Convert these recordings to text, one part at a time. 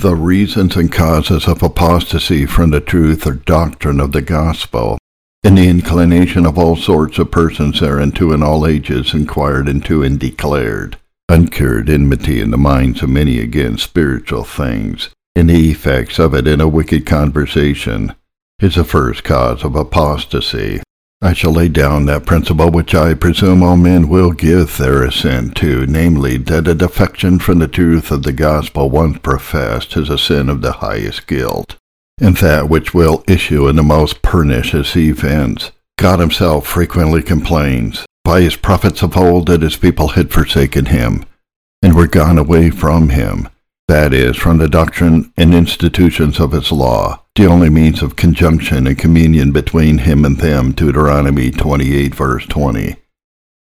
the reasons and causes of apostasy from the truth or doctrine of the gospel, and the inclination of all sorts of persons thereunto in all ages inquired into and declared, uncured enmity in the minds of many against spiritual things, and the effects of it in a wicked conversation, is the first cause of apostasy. I shall lay down that principle which I presume all men will give their assent to, namely, that a defection from the truth of the gospel once professed is a sin of the highest guilt, and that which will issue in the most pernicious events. God himself frequently complains by his prophets of old that his people had forsaken him, and were gone away from him, that is, from the doctrine and institutions of his law the only means of conjunction and communion between him and them, Deuteronomy 28 verse 20,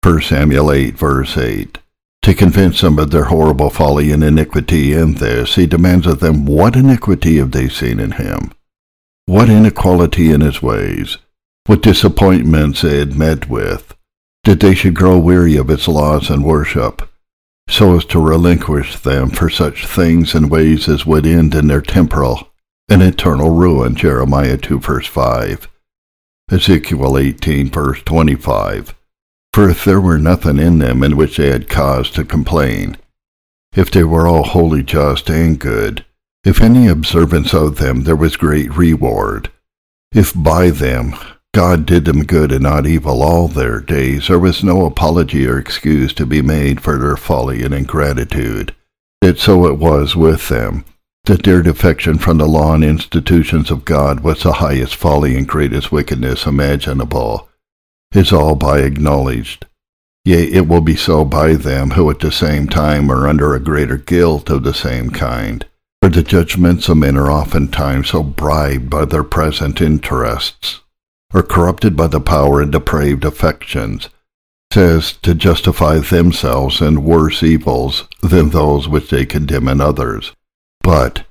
1 Samuel 8 verse 8. To convince them of their horrible folly and iniquity in this, he demands of them what iniquity have they seen in him? What inequality in his ways? What disappointments they had met with? That they should grow weary of its laws and worship, so as to relinquish them for such things and ways as would end in their temporal an eternal ruin, Jeremiah 2 verse 5, Ezekiel 18 verse 25. For if there were nothing in them in which they had cause to complain, if they were all wholly just and good, if any observance of them there was great reward, if by them God did them good and not evil all their days, there was no apology or excuse to be made for their folly and ingratitude. That so it was with them that their defection from the law and institutions of God was the highest folly and greatest wickedness imaginable, is all by acknowledged. Yea, it will be so by them who at the same time are under a greater guilt of the same kind. For the judgments of men are oftentimes so bribed by their present interests, or corrupted by the power and depraved affections, as to justify themselves in worse evils than those which they condemn in others. But,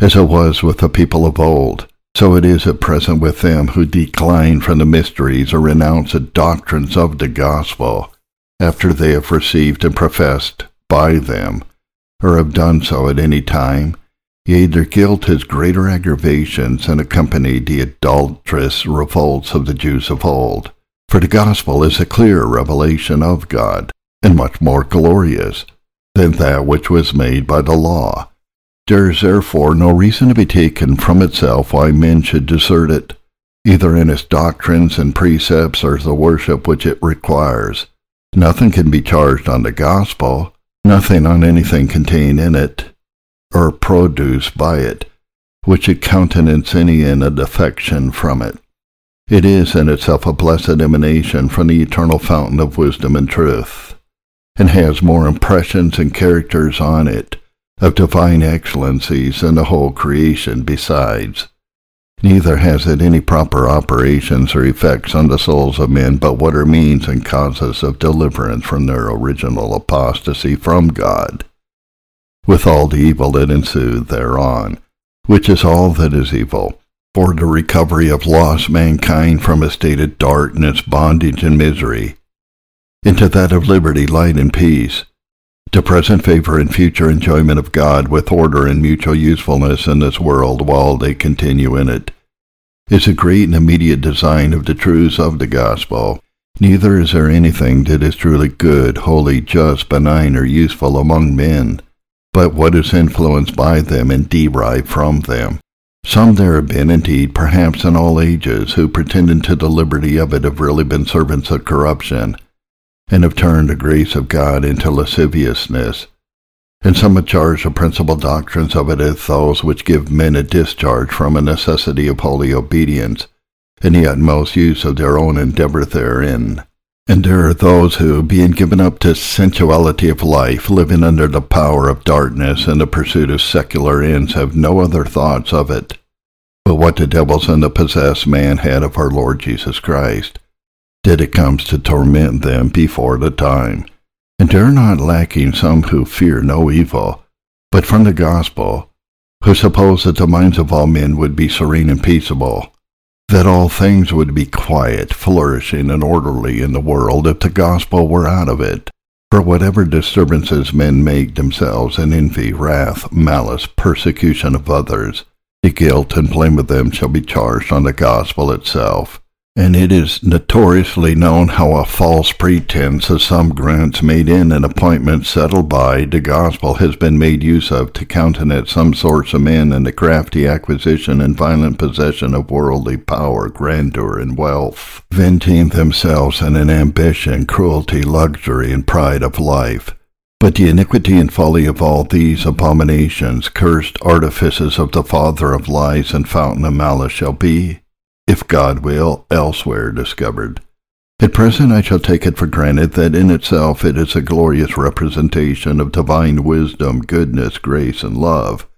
as it was with the people of old, so it is at present with them who decline from the mysteries or renounce the doctrines of the gospel, after they have received and professed by them, or have done so at any time. Yea, their guilt has greater aggravations and accompanied the adulterous revolts of the Jews of old. For the gospel is a clear revelation of God, and much more glorious than that which was made by the law there is therefore no reason to be taken from itself why men should desert it, either in its doctrines and precepts or the worship which it requires. Nothing can be charged on the gospel, nothing on anything contained in it, or produced by it, which should countenance any in a defection from it. It is in itself a blessed emanation from the eternal fountain of wisdom and truth, and has more impressions and characters on it of divine excellencies in the whole creation besides. Neither has it any proper operations or effects on the souls of men, but what are means and causes of deliverance from their original apostasy from God, with all the evil that ensued thereon, which is all that is evil, for the recovery of lost mankind from a state of darkness, bondage, and misery, into that of liberty, light, and peace, to present favor and future enjoyment of God with order and mutual usefulness in this world while they continue in it, is a great and immediate design of the truths of the gospel. Neither is there anything that is truly good, holy, just, benign, or useful among men, but what is influenced by them and derived from them. Some there have been, indeed, perhaps in all ages, who, pretending to the liberty of it, have really been servants of corruption, and have turned the grace of God into lasciviousness. And some have charged the principal doctrines of it as those which give men a discharge from a necessity of holy obedience, and the utmost use of their own endeavor therein. And there are those who, being given up to sensuality of life, living under the power of darkness and the pursuit of secular ends, have no other thoughts of it, but what the devils and the possessed man had of our Lord Jesus Christ that it comes to torment them before the time. And there are not lacking some who fear no evil, but from the gospel, who suppose that the minds of all men would be serene and peaceable, that all things would be quiet, flourishing, and orderly in the world if the gospel were out of it. For whatever disturbances men make themselves in envy, wrath, malice, persecution of others, the guilt and blame of them shall be charged on the gospel itself and it is notoriously known how a false pretense of some grants made in an appointment settled by the gospel has been made use of to countenance some sorts of men in the crafty acquisition and violent possession of worldly power, grandeur, and wealth, venting themselves in an ambition, cruelty, luxury, and pride of life. But the iniquity and folly of all these abominations, cursed artifices of the father of lies and fountain of malice, shall be if God will, elsewhere discovered. At present I shall take it for granted that in itself it is a glorious representation of divine wisdom, goodness, grace, and love.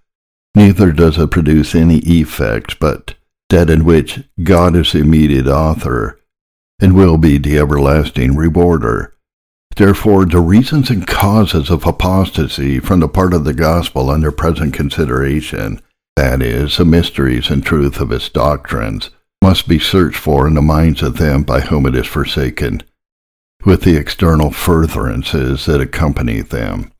Neither does it produce any effects but that in which God is the immediate author and will be the everlasting rewarder. Therefore, the reasons and causes of apostasy from the part of the gospel under present consideration, that is, the mysteries and truth of its doctrines, must be searched for in the minds of them by whom it is forsaken, with the external furtherances that accompany them.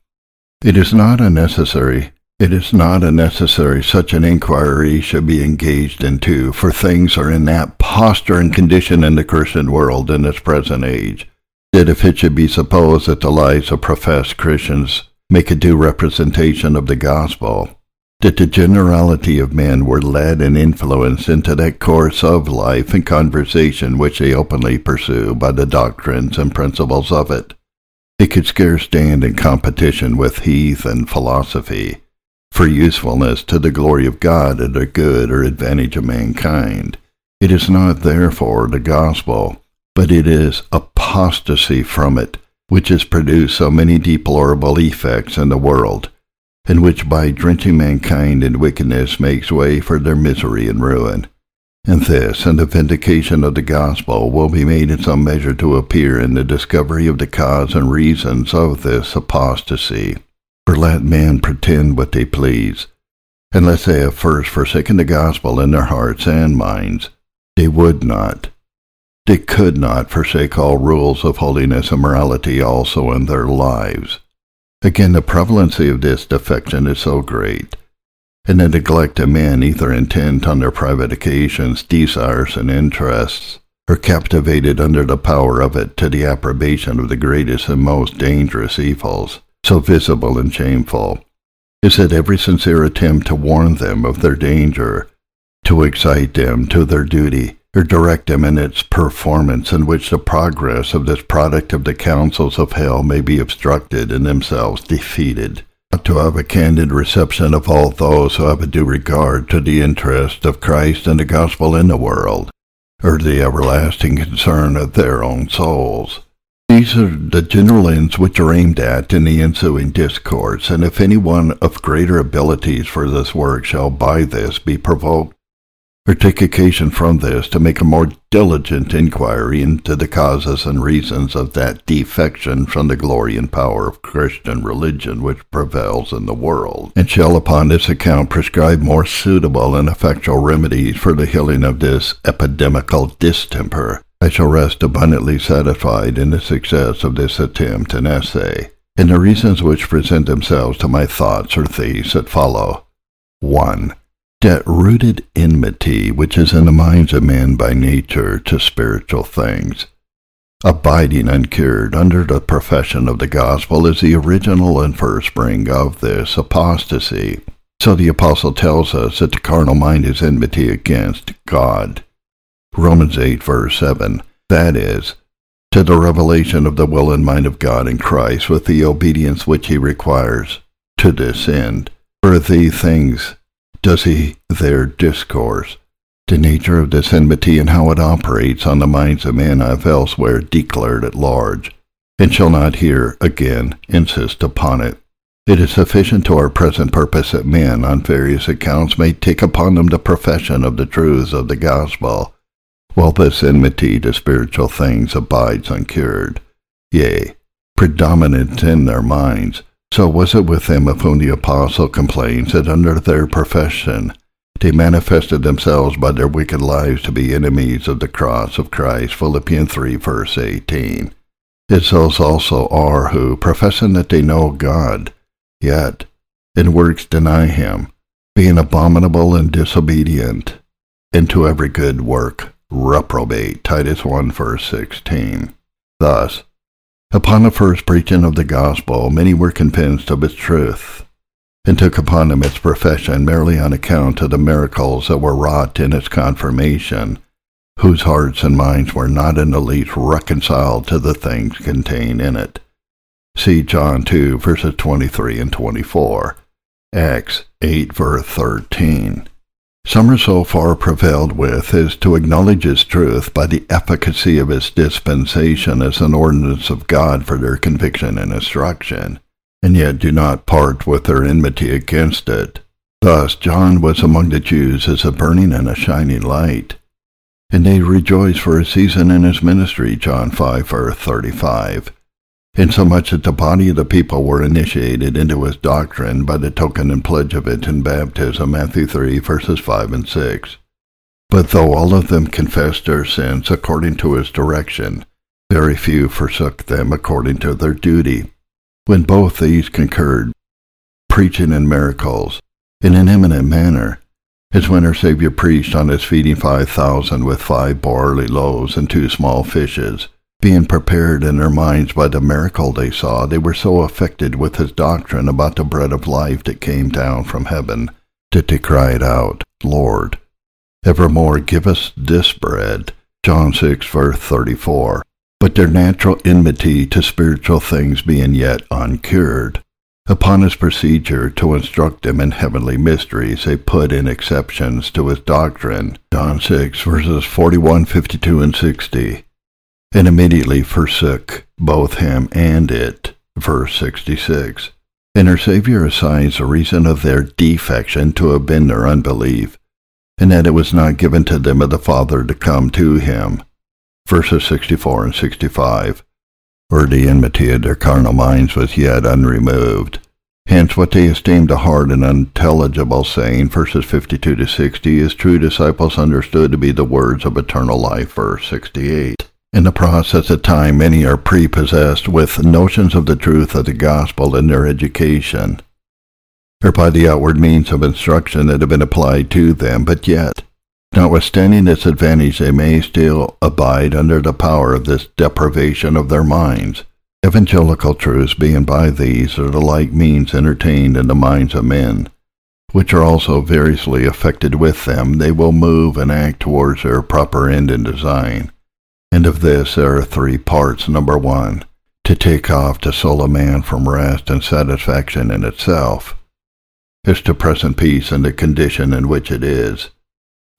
It is not unnecessary it is not unnecessary such an inquiry should be engaged into, for things are in that posture and condition in the Christian world in this present age, that if it should be supposed that the lives of professed Christians make a due representation of the gospel, that the generality of men were led and influenced into that course of life and conversation which they openly pursue by the doctrines and principles of it. It could scarce stand in competition with heathen philosophy for usefulness to the glory of God and the good or advantage of mankind. It is not therefore the gospel, but it is apostasy from it, which has produced so many deplorable effects in the world and which by drenching mankind in wickedness makes way for their misery and ruin. And this, and the vindication of the gospel, will be made in some measure to appear in the discovery of the cause and reasons of this apostasy. For let men pretend what they please, unless they have first forsaken the gospel in their hearts and minds, they would not, they could not forsake all rules of holiness and morality also in their lives. Again, the prevalency of this defection is so great, and the neglect of men either intent on their private occasions, desires, and interests, or captivated under the power of it to the approbation of the greatest and most dangerous evils, so visible and shameful, is that every sincere attempt to warn them of their danger, to excite them to their duty, or direct them in its performance in which the progress of this product of the councils of hell may be obstructed and themselves defeated, ought to have a candid reception of all those who have a due regard to the interest of Christ and the gospel in the world, or the everlasting concern of their own souls. These are the general ends which are aimed at in the ensuing discourse, and if any one of greater abilities for this work shall by this be provoked or take occasion from this to make a more diligent inquiry into the causes and reasons of that defection from the glory and power of Christian religion which prevails in the world, and shall upon this account prescribe more suitable and effectual remedies for the healing of this epidemical distemper, I shall rest abundantly satisfied in the success of this attempt and essay. And the reasons which present themselves to my thoughts are these that follow. 1 that rooted enmity which is in the minds of men by nature to spiritual things, abiding uncured under the profession of the gospel, is the original and first spring of this apostasy. So the apostle tells us that the carnal mind is enmity against God. Romans 8, verse 7. That is, to the revelation of the will and mind of God in Christ with the obedience which he requires to this end. For these things does he there discourse. The nature of this enmity and how it operates on the minds of men I have elsewhere declared at large, and shall not here again insist upon it. It is sufficient to our present purpose that men, on various accounts, may take upon them the profession of the truths of the gospel, while this enmity to spiritual things abides uncured, yea, predominant in their minds, so was it with them of whom the apostle complains that under their profession they manifested themselves by their wicked lives to be enemies of the cross of Christ. Philippians 3 verse 18. as those also are who, professing that they know God, yet in works deny him, being abominable and disobedient, and to every good work reprobate. Titus 1 verse 16. Thus, upon the first preaching of the gospel, many were convinced of its truth, and took upon them its profession merely on account of the miracles that were wrought in its confirmation, whose hearts and minds were not in the least reconciled to the things contained in it. See John 2 verses 23 and 24, Acts 8 verse 13. Some are so far prevailed with as to acknowledge its truth by the efficacy of its dispensation as an ordinance of God for their conviction and instruction, and yet do not part with their enmity against it. Thus John was among the Jews as a burning and a shining light, and they rejoiced for a season in his ministry, John 5 verse 35 insomuch that the body of the people were initiated into his doctrine by the token and pledge of it in baptism, Matthew 3, verses 5 and 6. But though all of them confessed their sins according to his direction, very few forsook them according to their duty. When both these concurred, preaching and miracles, in an eminent manner, as when our Savior preached on his feeding five thousand with five barley loaves and two small fishes, being prepared in their minds by the miracle they saw, they were so affected with his doctrine about the bread of life that came down from heaven that they cried out, Lord, evermore give us this bread. John 6, verse 34. But their natural enmity to spiritual things being yet uncured, upon his procedure to instruct them in heavenly mysteries, they put in exceptions to his doctrine. John 6, verses 41, 52, and 60 and immediately forsook both him and it. Verse 66. And our Savior assigns the reason of their defection to have been their unbelief, and that it was not given to them of the Father to come to him. Verses 64 and 65. For the enmity of their carnal minds was yet unremoved. Hence what they esteemed a hard and unintelligible saying, verses 52 to 60, is true disciples understood to be the words of eternal life, verse 68. In the process of time, many are prepossessed with notions of the truth of the gospel in their education, or by the outward means of instruction that have been applied to them, but yet, notwithstanding this advantage, they may still abide under the power of this deprivation of their minds. Evangelical truths being by these are the like means entertained in the minds of men, which are also variously affected with them, they will move and act towards their proper end and design. And of this there are three parts. Number one, to take off the soul of man from rest and satisfaction in itself, is to present peace in the condition in which it is,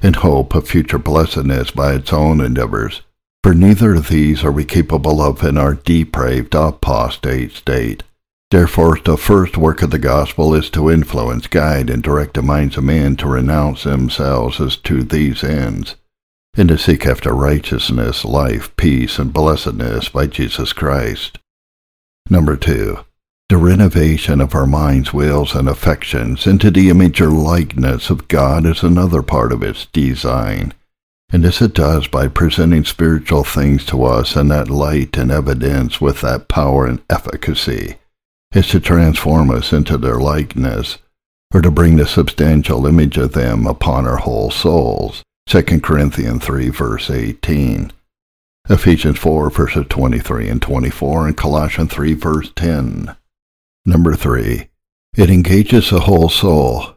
in hope of future blessedness by its own endeavors. For neither of these are we capable of in our depraved apostate state. Therefore, the first work of the gospel is to influence, guide, and direct the minds of men to renounce themselves as to these ends and to seek after righteousness, life, peace, and blessedness by Jesus Christ. Number two, the renovation of our minds, wills, and affections into the image or likeness of God is another part of its design, and this it does by presenting spiritual things to us in that light and evidence with that power and efficacy, is to transform us into their likeness, or to bring the substantial image of them upon our whole souls. 2 Corinthians 3 verse 18, Ephesians 4 verses 23 and 24, and Colossians 3 verse 10. Number 3. It engages the whole soul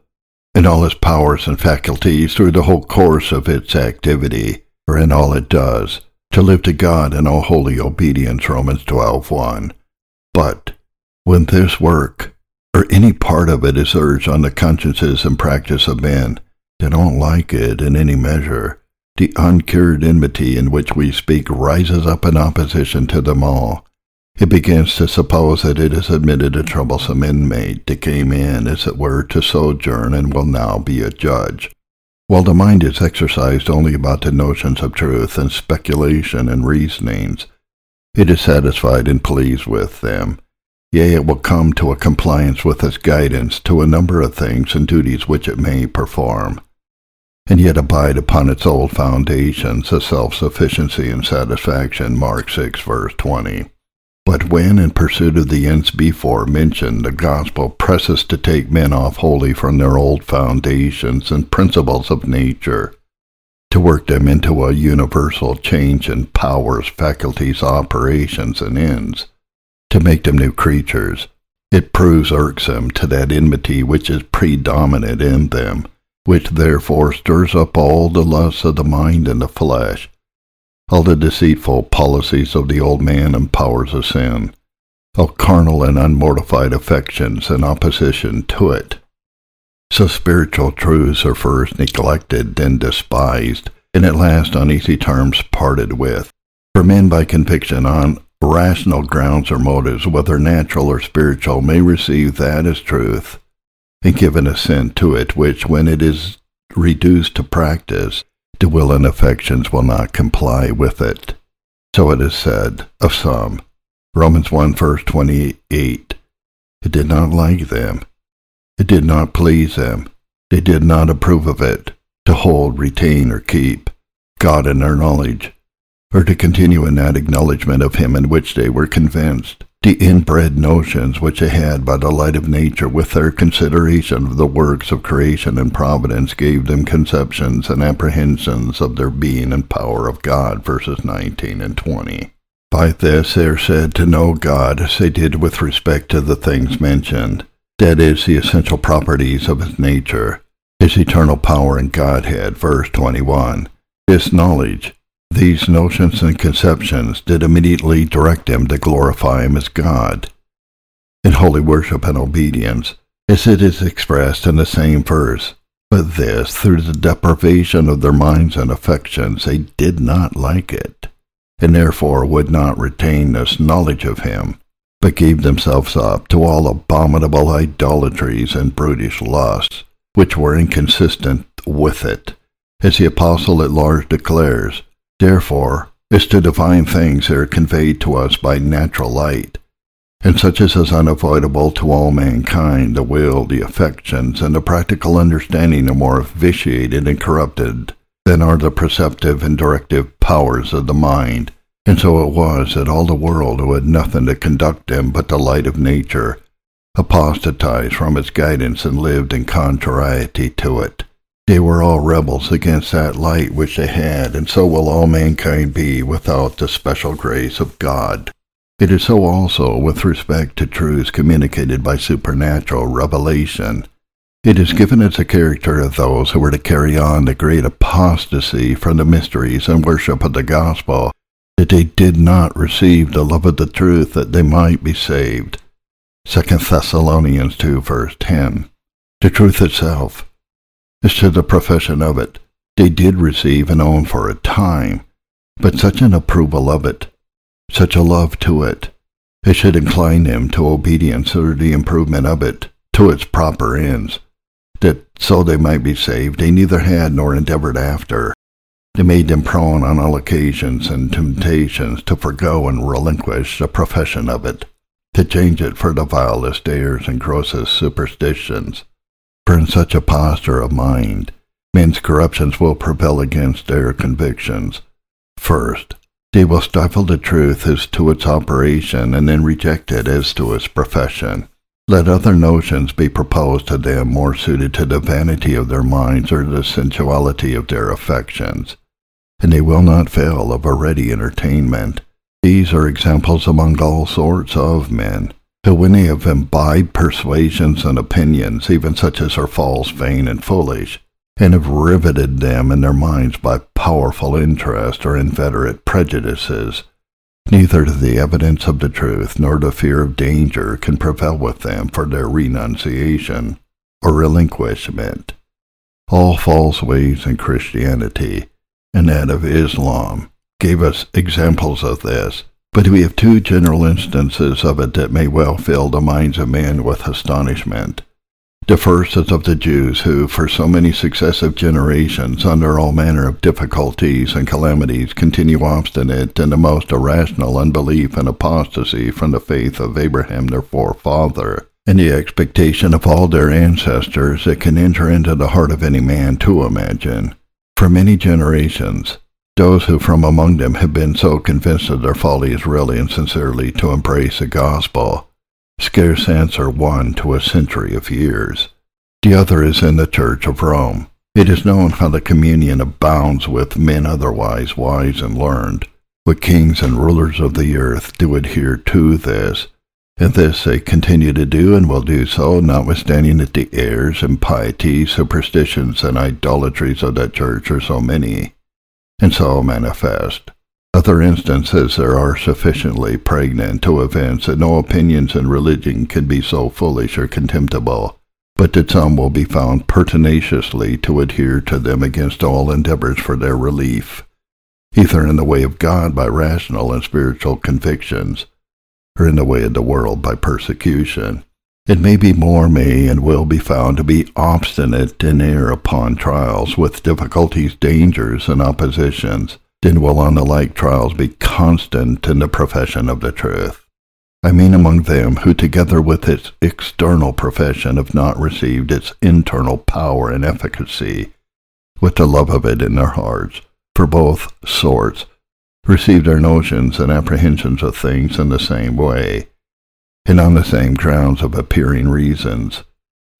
in all its powers and faculties through the whole course of its activity, or in all it does, to live to God in all holy obedience, Romans 12 1. But when this work, or any part of it is urged on the consciences and practice of men, they don't like it in any measure. The uncured enmity in which we speak rises up in opposition to them all. It begins to suppose that it has admitted a troublesome inmate that came in, as it were, to sojourn and will now be a judge. While the mind is exercised only about the notions of truth and speculation and reasonings, it is satisfied and pleased with them. Yea, it will come to a compliance with its guidance to a number of things and duties which it may perform and yet abide upon its old foundations of self-sufficiency and satisfaction, Mark 6, verse 20. But when, in pursuit of the ends before mentioned, the gospel presses to take men off wholly from their old foundations and principles of nature, to work them into a universal change in powers, faculties, operations, and ends, to make them new creatures, it proves irksome to that enmity which is predominant in them, which therefore stirs up all the lusts of the mind and the flesh, all the deceitful policies of the old man and powers of sin, all carnal and unmortified affections in opposition to it. So spiritual truths are first neglected, then despised, and at last on easy terms parted with. For men by conviction on rational grounds or motives, whether natural or spiritual, may receive that as truth, and given assent to it, which, when it is reduced to practice, the will and affections will not comply with it. So it is said of some. Romans 1 verse 28. It did not like them. It did not please them. They did not approve of it, to hold, retain, or keep God in their knowledge, or to continue in that acknowledgment of him in which they were convinced the inbred notions which they had by the light of nature with their consideration of the works of creation and providence gave them conceptions and apprehensions of their being and power of God, verses 19 and 20. By this they are said to know God as they did with respect to the things mentioned, that is, the essential properties of his nature, his eternal power and Godhead, verse 21. This knowledge, these notions and conceptions did immediately direct him to glorify him as God. In holy worship and obedience, as it is expressed in the same verse, but this, through the deprivation of their minds and affections, they did not like it, and therefore would not retain this knowledge of him, but gave themselves up to all abominable idolatries and brutish lusts, which were inconsistent with it, as the apostle at large declares, therefore, is to divine things that are conveyed to us by natural light, and such as is unavoidable to all mankind, the will, the affections, and the practical understanding are more vitiated and corrupted than are the perceptive and directive powers of the mind. And so it was that all the world who had nothing to conduct them but the light of nature apostatized from its guidance and lived in contrariety to it. They were all rebels against that light which they had, and so will all mankind be without the special grace of God. It is so also with respect to truths communicated by supernatural revelation. It is given as a character of those who were to carry on the great apostasy from the mysteries and worship of the gospel, that they did not receive the love of the truth that they might be saved. 2 Thessalonians 2 verse 10. The truth itself, as to the profession of it, they did receive and own for a time, but such an approval of it, such a love to it, as should incline them to obedience or the improvement of it to its proper ends, that so they might be saved they neither had nor endeavored after. They made them prone on all occasions and temptations to forego and relinquish the profession of it, to change it for the vilest errors and grossest superstitions, for in such a posture of mind, men's corruptions will prevail against their convictions. First, they will stifle the truth as to its operation and then reject it as to its profession. Let other notions be proposed to them more suited to the vanity of their minds or the sensuality of their affections, and they will not fail of a ready entertainment. These are examples among all sorts of men when they have imbibed persuasions and opinions, even such as are false, vain, and foolish, and have riveted them in their minds by powerful interest or inveterate prejudices, neither the evidence of the truth nor the fear of danger can prevail with them for their renunciation or relinquishment. All false ways in Christianity and that of Islam gave us examples of this, but we have two general instances of it that may well fill the minds of men with astonishment. The first is of the Jews who, for so many successive generations, under all manner of difficulties and calamities, continue obstinate in the most irrational unbelief and apostasy from the faith of Abraham their forefather, and the expectation of all their ancestors that can enter into the heart of any man to imagine. For many generations, Those who from among them have been so convinced of their follies really and sincerely to embrace the gospel scarce answer one to a century of years. The other is in the Church of Rome. It is known how the communion abounds with men otherwise wise and learned, but kings and rulers of the earth do adhere to this, and this they continue to do and will do so, notwithstanding that the errors, impieties, superstitions, and idolatries of that church are so many, and so manifest. Other instances there are sufficiently pregnant to evince that no opinions in religion can be so foolish or contemptible but that some will be found pertinaciously to adhere to them against all endeavors for their relief, either in the way of God by rational and spiritual convictions, or in the way of the world by persecution. It may be more may and will be found to be obstinate in err upon trials with difficulties, dangers, and oppositions, than will on the like trials be constant in the profession of the truth. I mean among them who together with its external profession have not received its internal power and efficacy, with the love of it in their hearts, for both sorts, receive their notions and apprehensions of things in the same way, and on the same grounds of appearing reasons,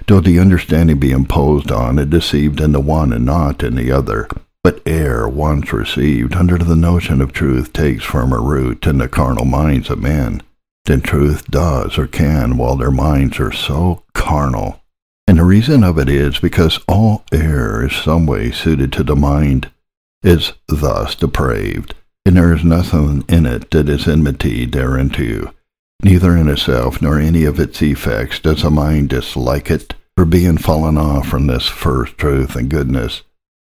though the understanding be imposed on and deceived in the one and not in the other. But ere once received under the notion of truth takes firmer root in the carnal minds of men, than truth does or can while their minds are so carnal. And the reason of it is because all error is some way suited to the mind, is thus depraved, and there is nothing in it that is enmity thereunto. Neither in itself nor any of its effects does a mind dislike it, for being fallen off from this first truth and goodness,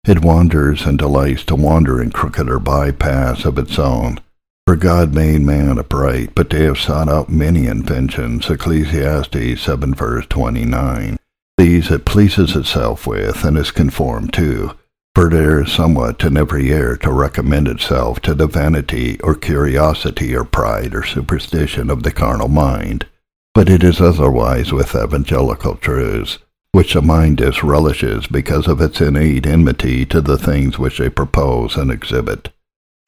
it wanders and delights to wander in crooked or by paths of its own, for God made man upright, but they have sought out many inventions. Ecclesiastes 7 verse 29. These it pleases itself with and is conformed to. For there is somewhat in every air to recommend itself to the vanity or curiosity or pride or superstition of the carnal mind. But it is otherwise with evangelical truths, which the mind disrelishes because of its innate enmity to the things which they propose and exhibit.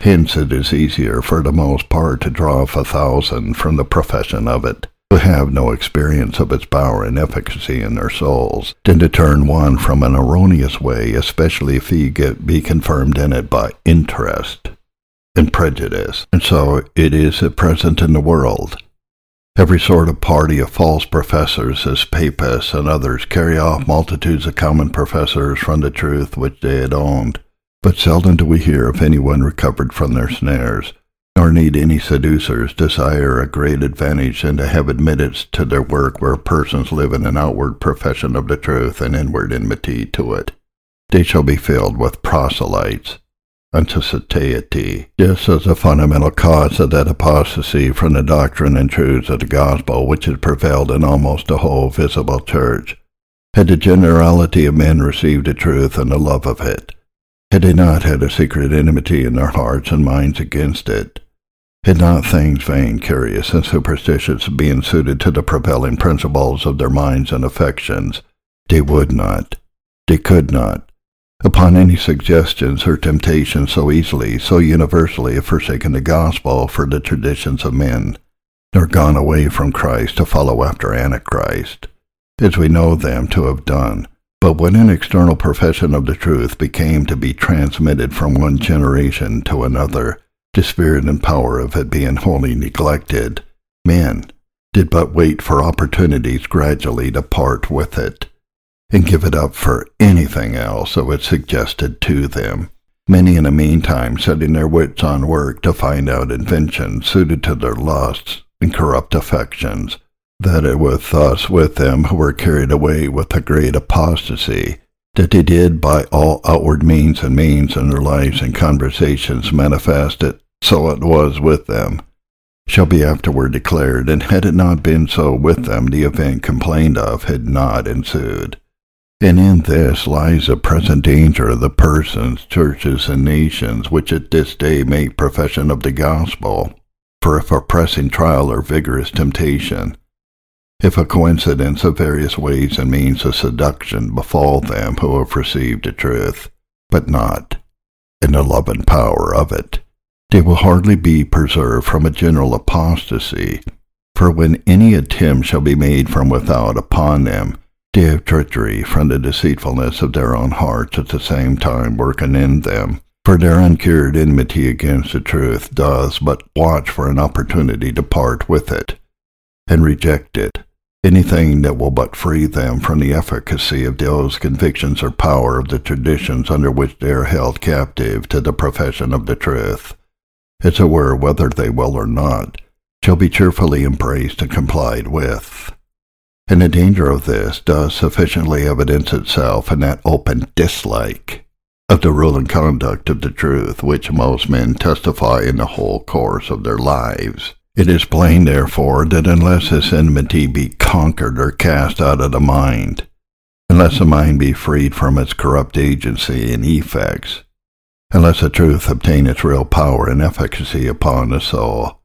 Hence it is easier for the most part to draw off a thousand from the profession of it, who have no experience of its power and efficacy in their souls, than to turn one from an erroneous way, especially if he get, be confirmed in it by interest and prejudice. And so it is at present in the world. Every sort of party of false professors, as papists and others, carry off multitudes of common professors from the truth which they had owned but seldom do we hear of anyone recovered from their snares, nor need any seducers desire a great advantage than to have admittance to their work where persons live in an outward profession of the truth and inward enmity to it. They shall be filled with proselytes unto satiety, This as a fundamental cause of that apostasy from the doctrine and truths of the gospel which has prevailed in almost the whole visible church. Had the generality of men received the truth and the love of it, had they not had a secret enmity in their hearts and minds against it, had not things vain, curious, and superstitious been suited to the prevailing principles of their minds and affections, they would not, they could not, upon any suggestions or temptations so easily, so universally have forsaken the gospel for the traditions of men, nor gone away from Christ to follow after Antichrist, as we know them to have done. But when an external profession of the truth became to be transmitted from one generation to another, the spirit and power of it being wholly neglected, men did but wait for opportunities gradually to part with it, and give it up for anything else that was suggested to them, many in the meantime setting their wits on work to find out inventions suited to their lusts and corrupt affections, that it was thus with them who were carried away with a great apostasy, that they did by all outward means and means in their lives and conversations manifest it, so it was with them, shall be afterward declared, and had it not been so with them, the event complained of had not ensued. And in this lies the present danger of the persons, churches, and nations which at this day make profession of the gospel. For if a pressing trial or vigorous temptation, if a coincidence of various ways and means of seduction befall them who have received the truth, but not, in the love and power of it. They will hardly be preserved from a general apostasy, for when any attempt shall be made from without upon them, they have treachery from the deceitfulness of their own hearts at the same time working in them. For their uncured enmity against the truth does but watch for an opportunity to part with it, and reject it, anything that will but free them from the efficacy of those convictions or power of the traditions under which they are held captive to the profession of the truth, as it were, whether they will or not, shall be cheerfully embraced and complied with. And the danger of this does sufficiently evidence itself in that open dislike of the rule and conduct of the truth which most men testify in the whole course of their lives. It is plain, therefore, that unless this enmity be conquered or cast out of the mind, unless the mind be freed from its corrupt agency and effects, unless the truth obtain its real power and efficacy upon the soul,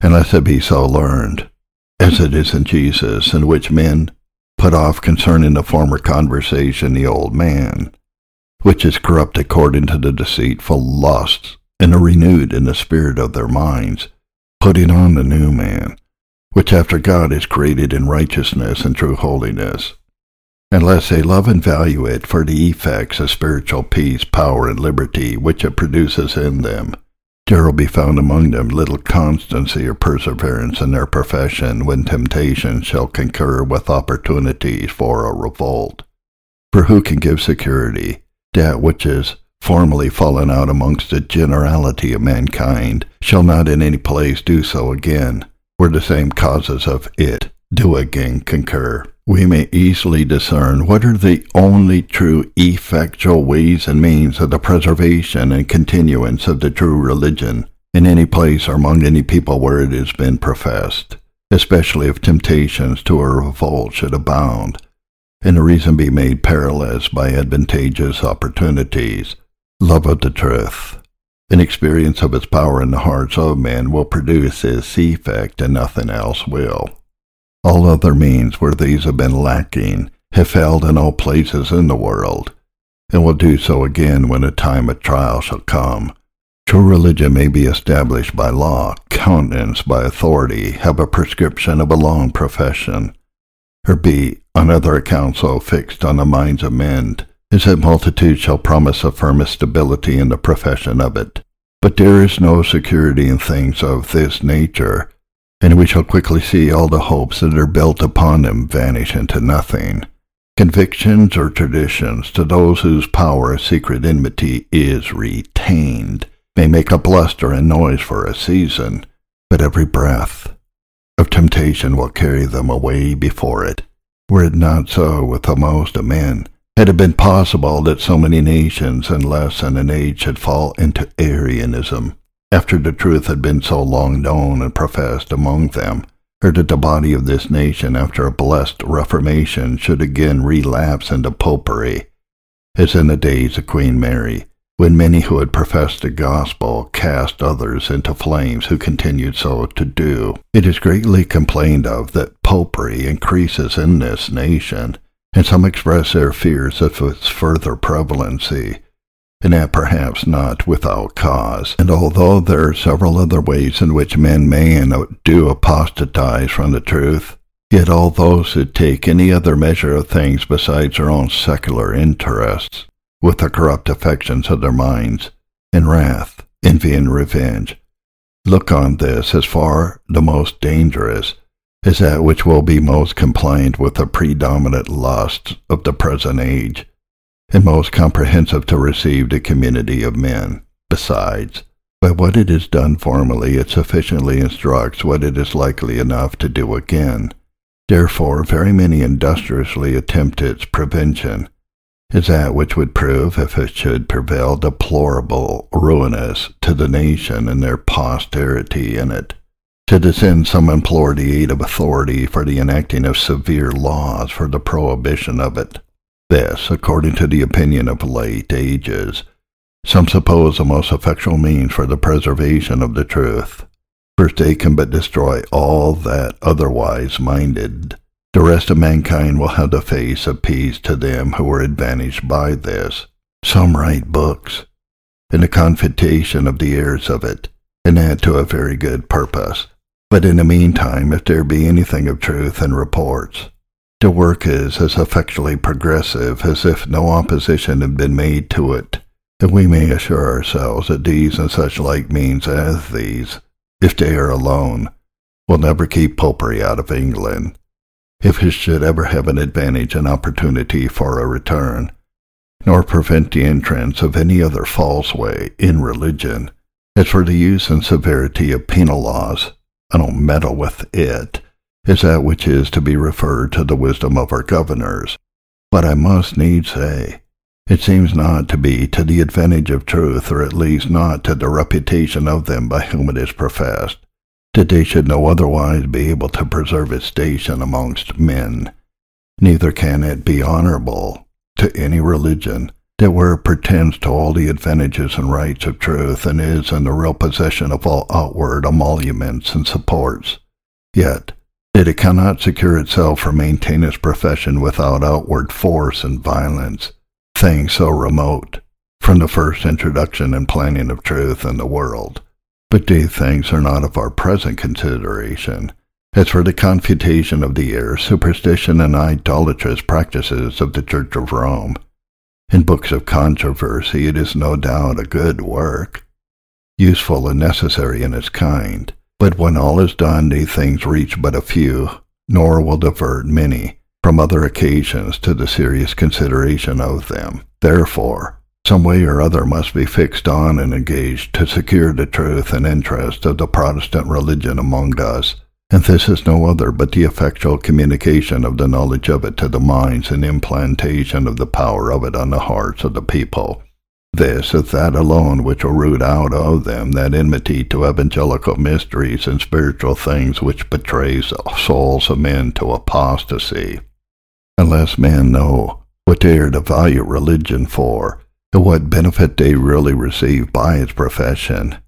unless it be so learned, as it is in Jesus, in which men put off concerning the former conversation the old man, which is corrupt according to the deceitful lusts, and are renewed in the spirit of their minds, putting on the new man, which after God is created in righteousness and true holiness. Unless they love and value it for the effects of spiritual peace, power, and liberty which it produces in them, there will be found among them little constancy or perseverance in their profession when temptation shall concur with opportunities for a revolt. For who can give security? That which is formerly fallen out amongst the generality of mankind, shall not in any place do so again, where the same causes of it do again concur. We may easily discern what are the only true effectual ways and means of the preservation and continuance of the true religion in any place or among any people where it has been professed, especially if temptations to a revolt should abound, and the reason be made perilous by advantageous opportunities, Love of the truth, an experience of its power in the hearts of men will produce its effect and nothing else will. All other means where these have been lacking have failed in all places in the world, and will do so again when a time of trial shall come. True religion may be established by law, countenanced by authority, have a prescription of a long profession, or be, on other accounts, so fixed on the minds of men is that multitudes shall promise a firmest stability in the profession of it. But there is no security in things of this nature, and we shall quickly see all the hopes that are built upon them vanish into nothing. Convictions or traditions to those whose power of secret enmity is retained may make a bluster and noise for a season, but every breath of temptation will carry them away before it. Were it not so with the most of men, had it been possible that so many nations in less than an age should fall into Arianism, after the truth had been so long known and professed among them, or that the body of this nation, after a blessed reformation, should again relapse into popery, as in the days of Queen Mary, when many who had professed the gospel cast others into flames who continued so to do. It is greatly complained of that popery increases in this nation, and some express their fears of its further prevalency, and perhaps not without cause. And although there are several other ways in which men may and do apostatize from the truth, yet all those who take any other measure of things besides their own secular interests, with the corrupt affections of their minds, in wrath, envy, and revenge, look on this as far the most dangerous is that which will be most compliant with the predominant lusts of the present age, and most comprehensive to receive the community of men. Besides, by what it has done formerly, it sufficiently instructs what it is likely enough to do again. Therefore, very many industriously attempt its prevention, is that which would prove, if it should prevail, deplorable, ruinous to the nation and their posterity in it. To this end, some implore the aid of authority for the enacting of severe laws for the prohibition of it. This, according to the opinion of late ages, some suppose the most effectual means for the preservation of the truth. First, they can but destroy all that otherwise minded. The rest of mankind will have the face of peace to them who are advantaged by this. Some write books, in the confutation of the heirs of it, and that to a very good purpose. But in the meantime, if there be anything of truth in reports, the work is as effectually progressive as if no opposition had been made to it, and we may assure ourselves that these and such like means as these, if they are alone, will never keep popery out of England, if it should ever have an advantage and opportunity for a return, nor prevent the entrance of any other false way in religion. As for the use and severity of penal laws, I don't meddle with it, is that which is to be referred to the wisdom of our governors. But I must needs say, it seems not to be to the advantage of truth, or at least not to the reputation of them by whom it is professed, that they should no otherwise be able to preserve its station amongst men. Neither can it be honorable to any religion that where it pretends to all the advantages and rights of truth and is in the real possession of all outward emoluments and supports, yet it cannot secure itself or maintain its profession without outward force and violence, things so remote from the first introduction and planning of truth in the world. But these things are not of our present consideration. As for the confutation of the air, superstition and idolatrous practices of the Church of Rome, in books of controversy it is no doubt a good work, useful and necessary in its kind. But when all is done, these things reach but a few, nor will divert many from other occasions to the serious consideration of them. Therefore, some way or other must be fixed on and engaged to secure the truth and interest of the Protestant religion among us, and this is no other but the effectual communication of the knowledge of it to the minds and implantation of the power of it on the hearts of the people. This is that alone which will root out of them that enmity to evangelical mysteries and spiritual things which betrays the souls of men to apostasy. Unless men know what they are to value religion for, and what benefit they really receive by its profession,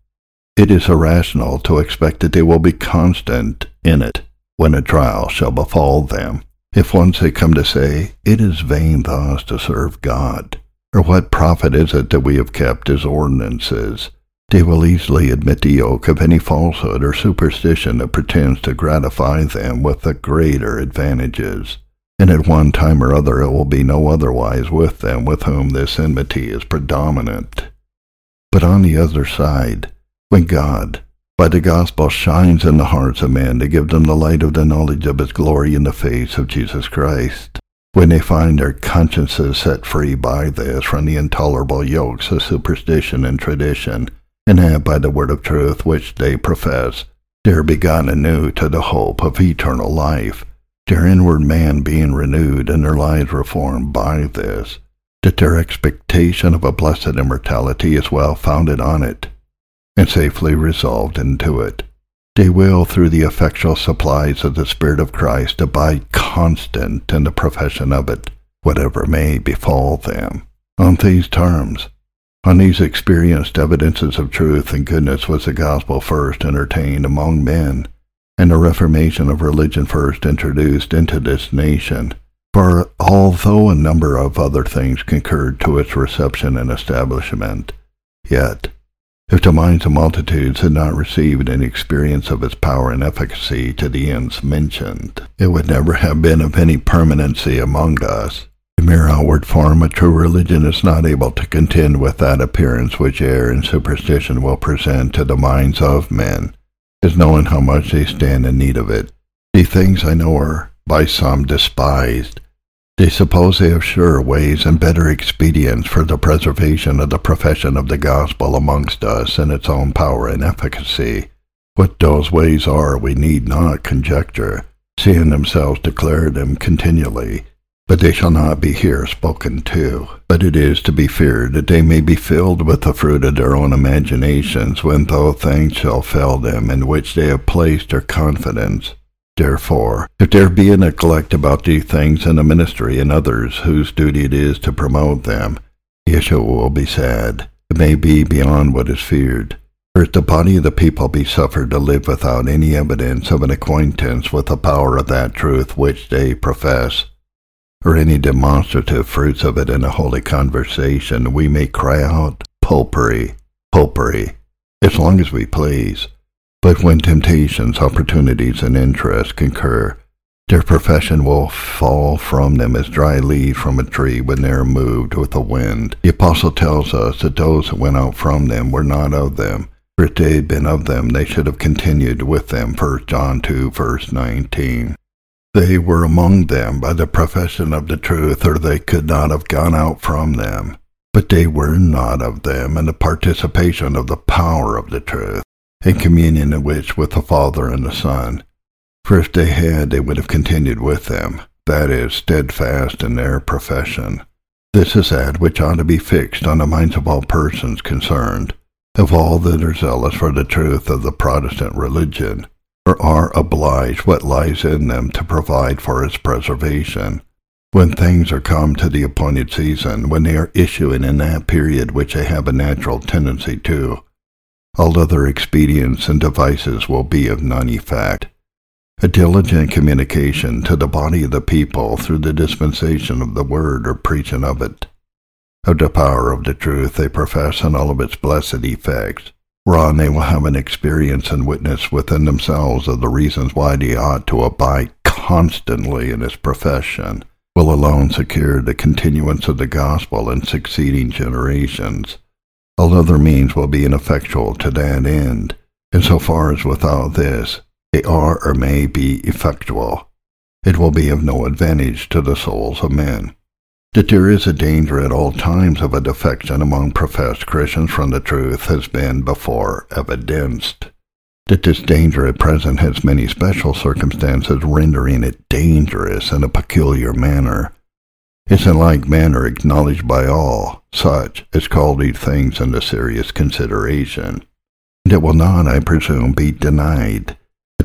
it is irrational to expect that they will be constant in it when a trial shall befall them. If once they come to say, It is vain thus to serve God, or what profit is it that we have kept his ordinances, they will easily admit the yoke of any falsehood or superstition that pretends to gratify them with the greater advantages. And at one time or other it will be no otherwise with them with whom this enmity is predominant. But on the other side, when God, by the gospel, shines in the hearts of men to give them the light of the knowledge of his glory in the face of Jesus Christ, when they find their consciences set free by this from the intolerable yokes of superstition and tradition, and have by the word of truth which they profess, they're begun anew to the hope of eternal life, their inward man being renewed and their lives reformed by this, that their expectation of a blessed immortality is well founded on it, and safely resolved into it. They will, through the effectual supplies of the Spirit of Christ, abide constant in the profession of it, whatever may befall them. On these terms, on these experienced evidences of truth and goodness was the gospel first entertained among men, and the reformation of religion first introduced into this nation. For although a number of other things concurred to its reception and establishment, yet if the minds of multitudes had not received any experience of its power and efficacy to the ends mentioned, it would never have been of any permanency among us. A mere outward form of true religion is not able to contend with that appearance which error and superstition will present to the minds of men, as knowing how much they stand in need of it. The things I know are by some despised, they suppose they have sure ways and better expedients for the preservation of the profession of the gospel amongst us in its own power and efficacy. What those ways are we need not conjecture, seeing themselves declare them continually. But they shall not be here spoken to. But it is to be feared that they may be filled with the fruit of their own imaginations when those things shall fail them in which they have placed their confidence Therefore, if there be a neglect about these things in the ministry and others whose duty it is to promote them, the issue will be sad. It may be beyond what is feared. For if the body of the people be suffered to live without any evidence of an acquaintance with the power of that truth which they profess, or any demonstrative fruits of it in a holy conversation, we may cry out, popery, popery, as long as we please. But when temptations, opportunities, and interests concur, their profession will fall from them as dry leaves from a tree when they are moved with the wind. The apostle tells us that those that went out from them were not of them. For if they had been of them, they should have continued with them. 1 John 2, verse 19. They were among them by the profession of the truth, or they could not have gone out from them. But they were not of them in the participation of the power of the truth, in communion in which with the Father and the Son for if they had, they would have continued with them, that is, steadfast in their profession. This is that which ought to be fixed on the minds of all persons concerned, of all that are zealous for the truth of the Protestant religion, or are obliged what lies in them to provide for its preservation. When things are come to the appointed season, when they are issuing in that period which they have a natural tendency to, all other expedients and devices will be of none effect a diligent communication to the body of the people through the dispensation of the word or preaching of it, of the power of the truth they profess and all of its blessed effects, whereon they will have an experience and witness within themselves of the reasons why they ought to abide constantly in its profession, will alone secure the continuance of the gospel in succeeding generations. All other means will be ineffectual to that end, in so far as without this they are or may be effectual, it will be of no advantage to the souls of men. That there is a danger at all times of a defection among professed Christians from the truth has been before evidenced. That this danger at present has many special circumstances rendering it dangerous in a peculiar manner is in like manner acknowledged by all such as call these things into serious consideration. And it will not, I presume, be denied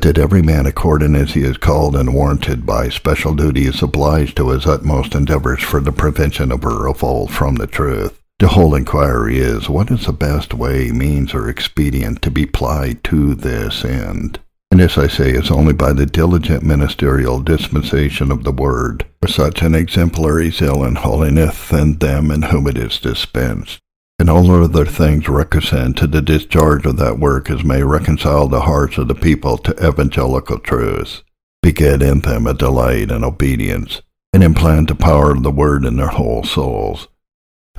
that every man according as he is called and warranted by special duty is obliged to his utmost endeavors for the prevention of a revolt from the truth. The whole inquiry is, what is the best way, means, or expedient to be plied to this end? And this, I say, is only by the diligent ministerial dispensation of the word, for such an exemplary zeal and holiness in them in whom it is dispensed and all other things requisite to the discharge of that work as may reconcile the hearts of the people to evangelical truths, beget in them a delight and obedience, and implant the power of the word in their whole souls.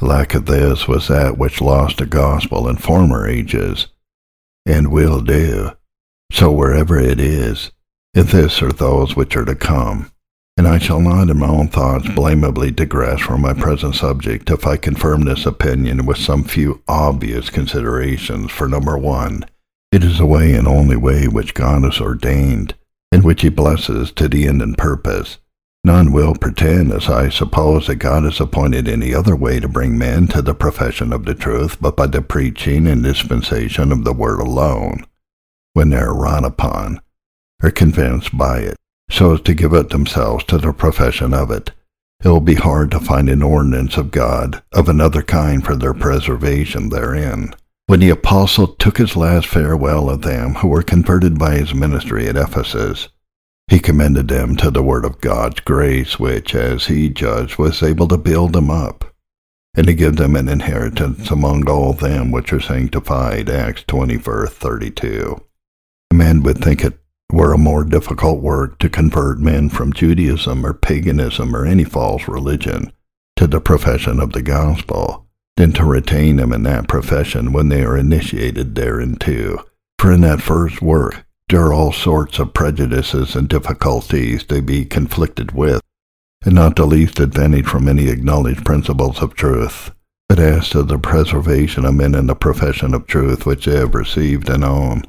Lack of this was that which lost the gospel in former ages, and will do. So wherever it is, if this are those which are to come and I shall not in my own thoughts hmm. blameably digress from my present subject if I confirm this opinion with some few obvious considerations. For number one, it is the way and only way which God has ordained, in which he blesses to the end and purpose. None will pretend, as I suppose, that God has appointed any other way to bring men to the profession of the truth but by the preaching and dispensation of the word alone, when they are wrought upon, or convinced by it so as to give themselves to the profession of it. It will be hard to find an ordinance of God of another kind for their preservation therein. When the apostle took his last farewell of them who were converted by his ministry at Ephesus, he commended them to the word of God's grace, which, as he judged, was able to build them up, and to give them an inheritance among all them which are sanctified. Acts 20, verse 32. Man would think it were a more difficult work to convert men from Judaism or paganism or any false religion to the profession of the gospel than to retain them in that profession when they are initiated thereinto. For in that first work there are all sorts of prejudices and difficulties to be conflicted with, and not the least advantage from any acknowledged principles of truth. But as to the preservation of men in the profession of truth which they have received and own,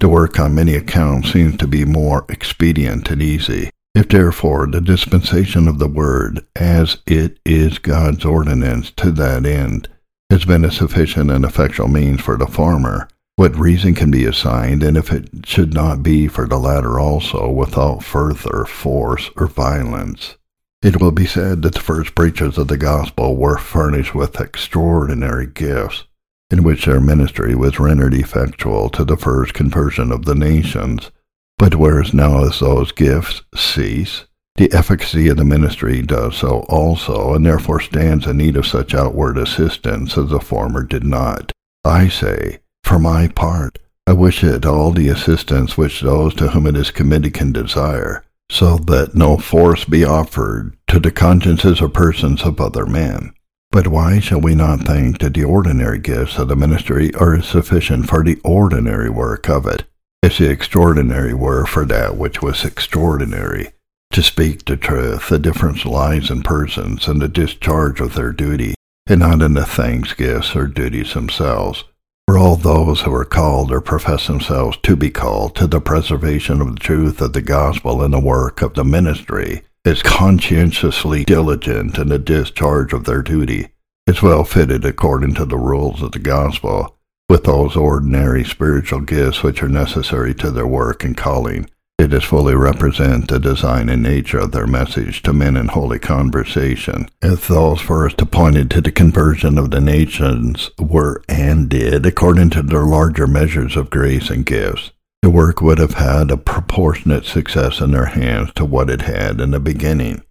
the work on many accounts seems to be more expedient and easy. If therefore the dispensation of the word, as it is God's ordinance to that end, has been a sufficient and effectual means for the former, what reason can be assigned, and if it should not be for the latter also, without further force or violence? It will be said that the first preachers of the gospel were furnished with extraordinary gifts, in which their ministry was rendered effectual to the first conversion of the nations. But whereas now as those gifts cease, The efficacy of the ministry does so also, and therefore stands in need of such outward assistance as the former did not. I say, for my part, I wish it all the assistance which those to whom it is committed can desire, so that no force be offered to the consciences or persons of other men. But why shall we not think that the ordinary gifts of the ministry are sufficient for the ordinary work of it, the extraordinary were for that which was extraordinary? To speak the truth, the difference lies in persons and the discharge of their duty, and not in the things, gifts or duties themselves. For all those who are called or profess themselves to be called to the preservation of the truth of the gospel and the work of the ministry is conscientiously diligent in the discharge of their duty, is well fitted according to the rules of the gospel, with those ordinary spiritual gifts which are necessary to their work and calling it does fully represent the design and nature of their message to men in holy conversation, as those first appointed to the conversion of the nations were and did according to their larger measures of grace and gifts. The work would have had a proportionate success in their hands to what it had in the beginning.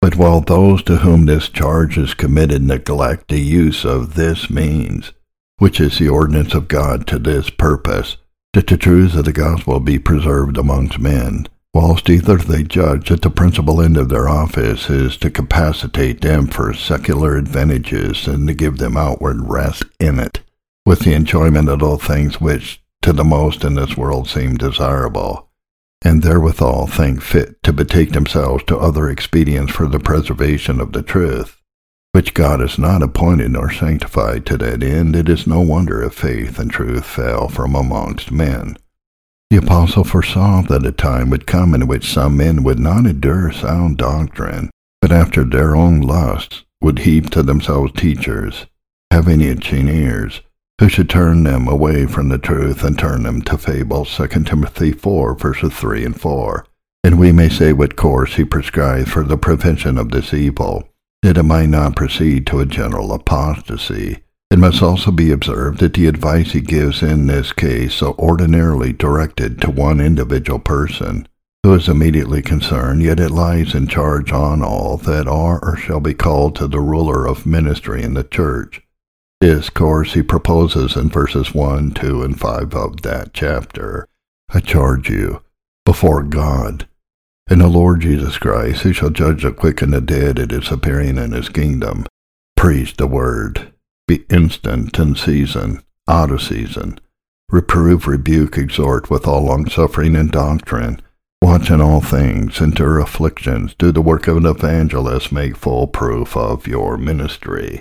But while those to whom this charge is committed neglect the use of this means, which is the ordinance of God to this purpose, that the truths of the gospel be preserved amongst men, whilst either they judge that the principal end of their office is to capacitate them for secular advantages and to give them outward rest in it, with the enjoyment of all things which to the most in this world seem desirable, and therewithal think fit to betake themselves to other expedients for the preservation of the truth which God has not appointed nor sanctified to that end, it is no wonder if faith and truth fell from amongst men. The apostle foresaw that a time would come in which some men would not endure sound doctrine, but after their own lusts would heap to themselves teachers, having itching ears, who should turn them away from the truth and turn them to fables. 2 Timothy 4, verses 3 and 4. And we may say what course he prescribes for the prevention of this evil that it might not proceed to a general apostasy. It must also be observed that the advice he gives in this case are ordinarily directed to one individual person, who is immediately concerned, yet it lies in charge on all that are or shall be called to the ruler of ministry in the church. This course he proposes in verses 1, 2, and 5 of that chapter. I charge you, before God, and the Lord Jesus Christ, who shall judge the quick and the dead at his appearing in his kingdom. Preach the word. Be instant in season, out of season. Reprove, rebuke, exhort with all longsuffering and doctrine. Watch in all things, endure afflictions, do the work of an evangelist, make full proof of your ministry.